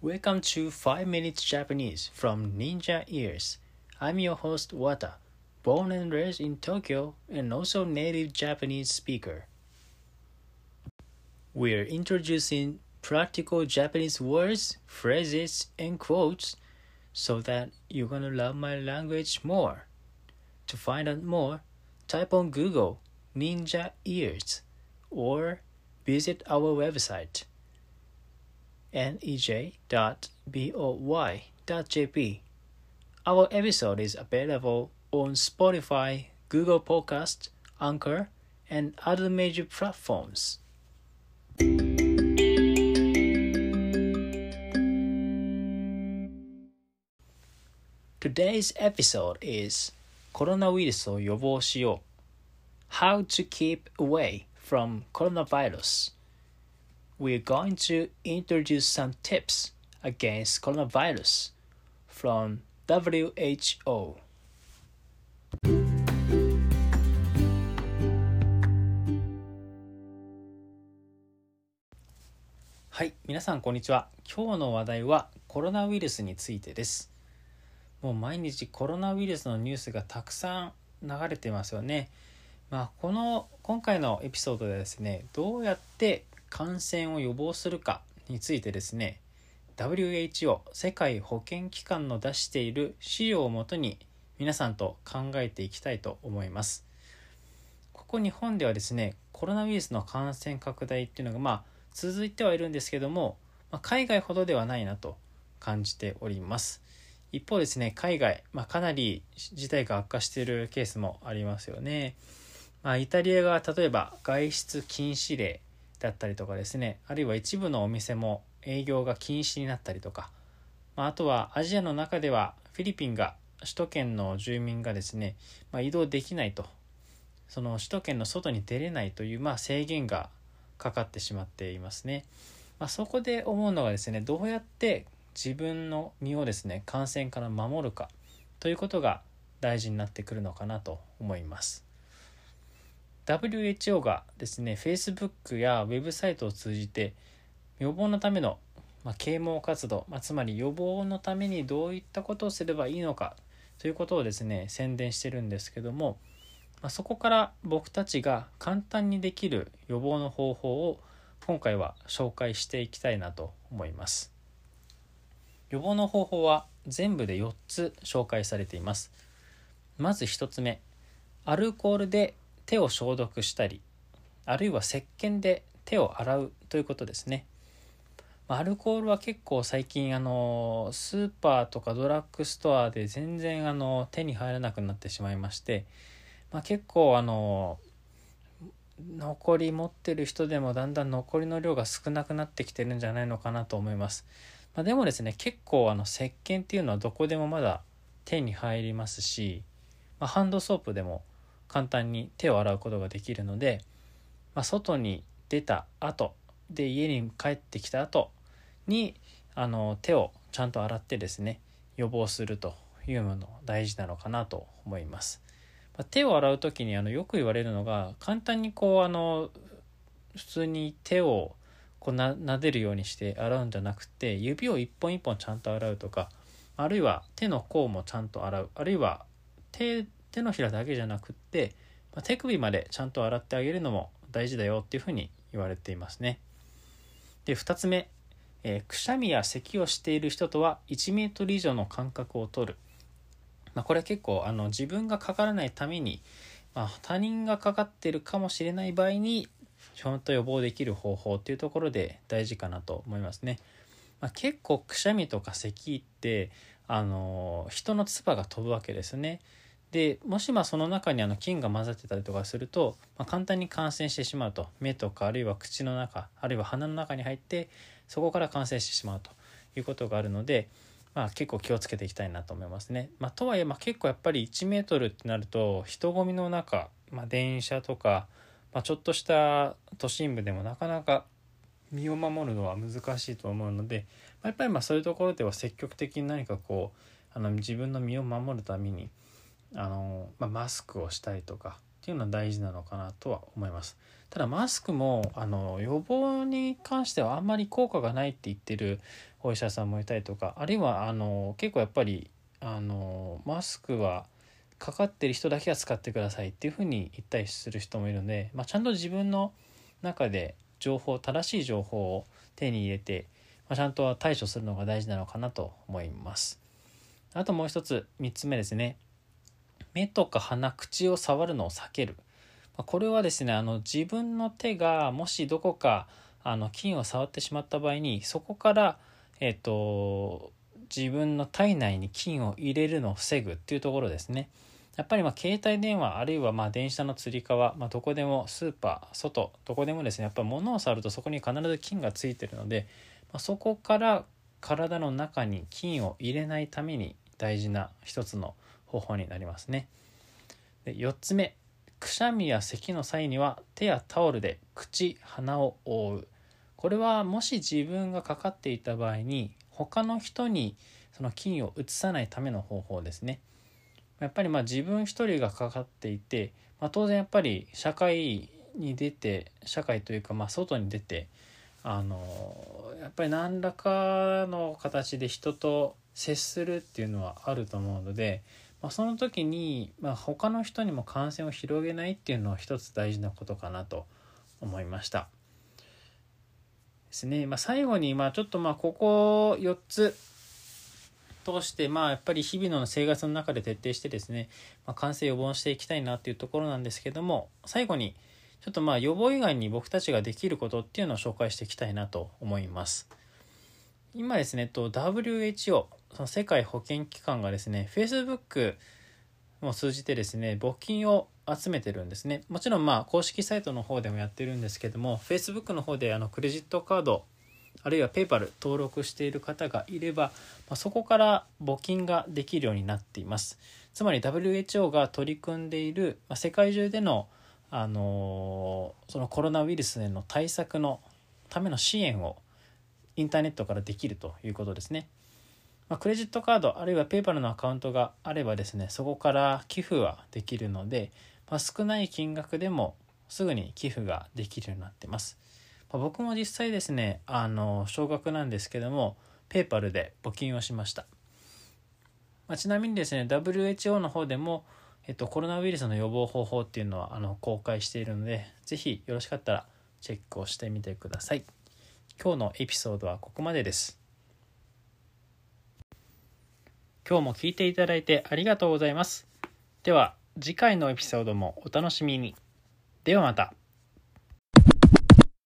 Welcome to 5 Minutes Japanese from Ninja Ears. I'm your host Wata, born and raised in Tokyo and also native Japanese speaker. We're introducing practical Japanese words, phrases, and quotes so that you're gonna love my language more. To find out more, type on Google Ninja Ears or visit our website nej.boy.jp. Our episode is available on Spotify, Google Podcast, Anchor, and other major platforms. Today's episode is コロナウイルスを予防しよう How to keep away from coronavirus we're going to introduce some tips against coronavirus from WHO. はい、皆さんこんにちは。今日の話題はコロナウイルスについてです。もう毎日コロナウイルスのニュースがたくさん流れてますよね。まあ、この今回のエピソードでですね、どうやって感染を予防するかについてですね WHO 世界保健機関の出している資料をもとに皆さんと考えていきたいと思いますここ日本ではですねコロナウイルスの感染拡大っていうのがまあ続いてはいるんですけども、まあ、海外ほどではないなと感じております一方ですね海外、まあ、かなり事態が悪化しているケースもありますよね、まあ、イタリアが例えば外出禁止令だったりとかですね。あるいは一部のお店も営業が禁止になったりとか、まあ、あとはアジアの中ではフィリピンが首都圏の住民がですね、まあ、移動できないと。その首都圏の外に出れないという、まあ、制限がかかってしまっていますね、まあ、そこで思うのがですねどうやって自分の身をですね感染から守るかということが大事になってくるのかなと思います。WHO がですね Facebook やウェブサイトを通じて予防のための、まあ、啓蒙活動、まあ、つまり予防のためにどういったことをすればいいのかということをですね宣伝してるんですけども、まあ、そこから僕たちが簡単にできる予防の方法を今回は紹介していきたいなと思います。予防の方法は全部で4つ紹介されています。まず1つ目アルコールで手を消毒したりあるいは石鹸で手を洗うということですね。アルコールは結構最近あのスーパーとかドラッグストアで全然あの手に入らなくなってしまいまして、まあ、結構あの残り持ってる人でもだんだん残りの量が少なくなってきてるんじゃないのかなと思います、まあ、でもですね結構あの石鹸っていうのはどこでもまだ手に入りますし、まあ、ハンドソープでも簡単に手を洗うことができるので、まあ、外に出た後で家に帰ってきた後にあの手をちゃんと洗ってですね予防するというもの大事なのかなと思います。ま、手を洗う時にあのよく言われるのが簡単にこうあの普通に手をこうな撫でるようにして洗うんじゃなくて指を一本一本ちゃんと洗うとかあるいは手の甲もちゃんと洗うあるいは手手のひらだけじゃなくって、まあ、手首までちゃんと洗ってあげるのも大事だよっていうふうに言われていますね。で2つ目、えー、くしゃみや咳をしている人とは1メートル以上の間隔を取る。まあ、これ結構あの自分がかからないために、まあ、他人がかかってるかもしれない場合にちゃんと予防できる方法っていうところで大事かなと思いますね。まあ、結構くしゃみとか咳ってあの人の唾が飛ぶわけですね。でもしまあその中にあの菌が混ざってたりとかすると、まあ、簡単に感染してしまうと目とかあるいは口の中あるいは鼻の中に入ってそこから感染してしまうということがあるので、まあ、結構気をつけていきたいなと思いますね。まあ、とはいえまあ結構やっぱり1メートルってなると人混みの中、ま、電車とか、まあ、ちょっとした都心部でもなかなか身を守るのは難しいと思うので、まあ、やっぱりまあそういうところでは積極的に何かこうあの自分の身を守るためにあの、まあ、マスクをしたりとかっていうのは大事なのかなとは思います。ただマスクもあの予防に関してはあんまり効果がないって言ってるお医者さんもいたりとかあるいはあの結構やっぱりあのマスクはかかってる人だけは使ってくださいっていうふうに言ったりする人もいるので、まあ、ちゃんと自分の中で情報正しい情報を手に入れて、まあ、ちゃんと対処するのが大事なのかなと思います。あともう一つ3つ目ですね。目とか鼻口を触るのを避ける。これはですねあの自分の手がもしどこかあの菌を触ってしまった場合にそこからえっ、と自分の体内に菌を入れるのを防ぐっていうところですね。やっぱりま携帯電話あるいはま電車のつり革、まあ、どこでもスーパー外どこでもですねやっぱ物を触るとそこに必ず菌がついてるので、まあ、そこから体の中に菌を入れないために大事な一つの方法になりますね。で4つ目くしゃみや咳の際には手やタオルで口鼻を覆うこれはもし自分がかかっていた場合に他の人にその菌を移さないための方法ですね。やっぱりまあ自分一人がかかっていて、まあ、当然やっぱり社会に出て社会というかまあ外に出てあのやっぱり何らかの形で人と接するっていうのはあると思うので、まあ、その時に、まあ、他の人にも感染を広げないっていうのは一つ大事なことかなと思いました。ですね。まあ、最後に、まあ、ちょっとまあここ4つ通してまあやっぱり日々の生活の中で徹底してですね、まあ、感染予防していきたいなっていうところなんですけども最後にちょっとまあ予防以外に僕たちができることっていうのを紹介していきたいなと思います。今ですね、と WHO その世界保健機関がですね Facebook を通じてですね募金を集めてるんですねもちろんまあ公式サイトの方でもやってるんですけども Facebook の方であのクレジットカードあるいは PayPal 登録している方がいれば、まあ、そこから募金ができるようになっていますつまり WHO が取り組んでいる、まあ、世界中での、あの、そのコロナウイルスへの対策のための支援をインターネットからできるということですね。まあ、クレジットカードあるいは PayPal のアカウントがあればですねそこから寄付はできるので、まあ、少ない金額でもすぐに寄付ができるようになってます。まあ、僕も実際ですねあの少額なんですけども PayPal で募金をしました。まあ、ちなみにですね WHO の方でも、えっと、コロナウイルスの予防方法っていうのはあの公開しているので是非よろしかったらチェックをしてみてください。今日のエピソードはここまでです。今日も聞いていただいてありがとうございます。では次回のエピソードもお楽しみに。ではまた。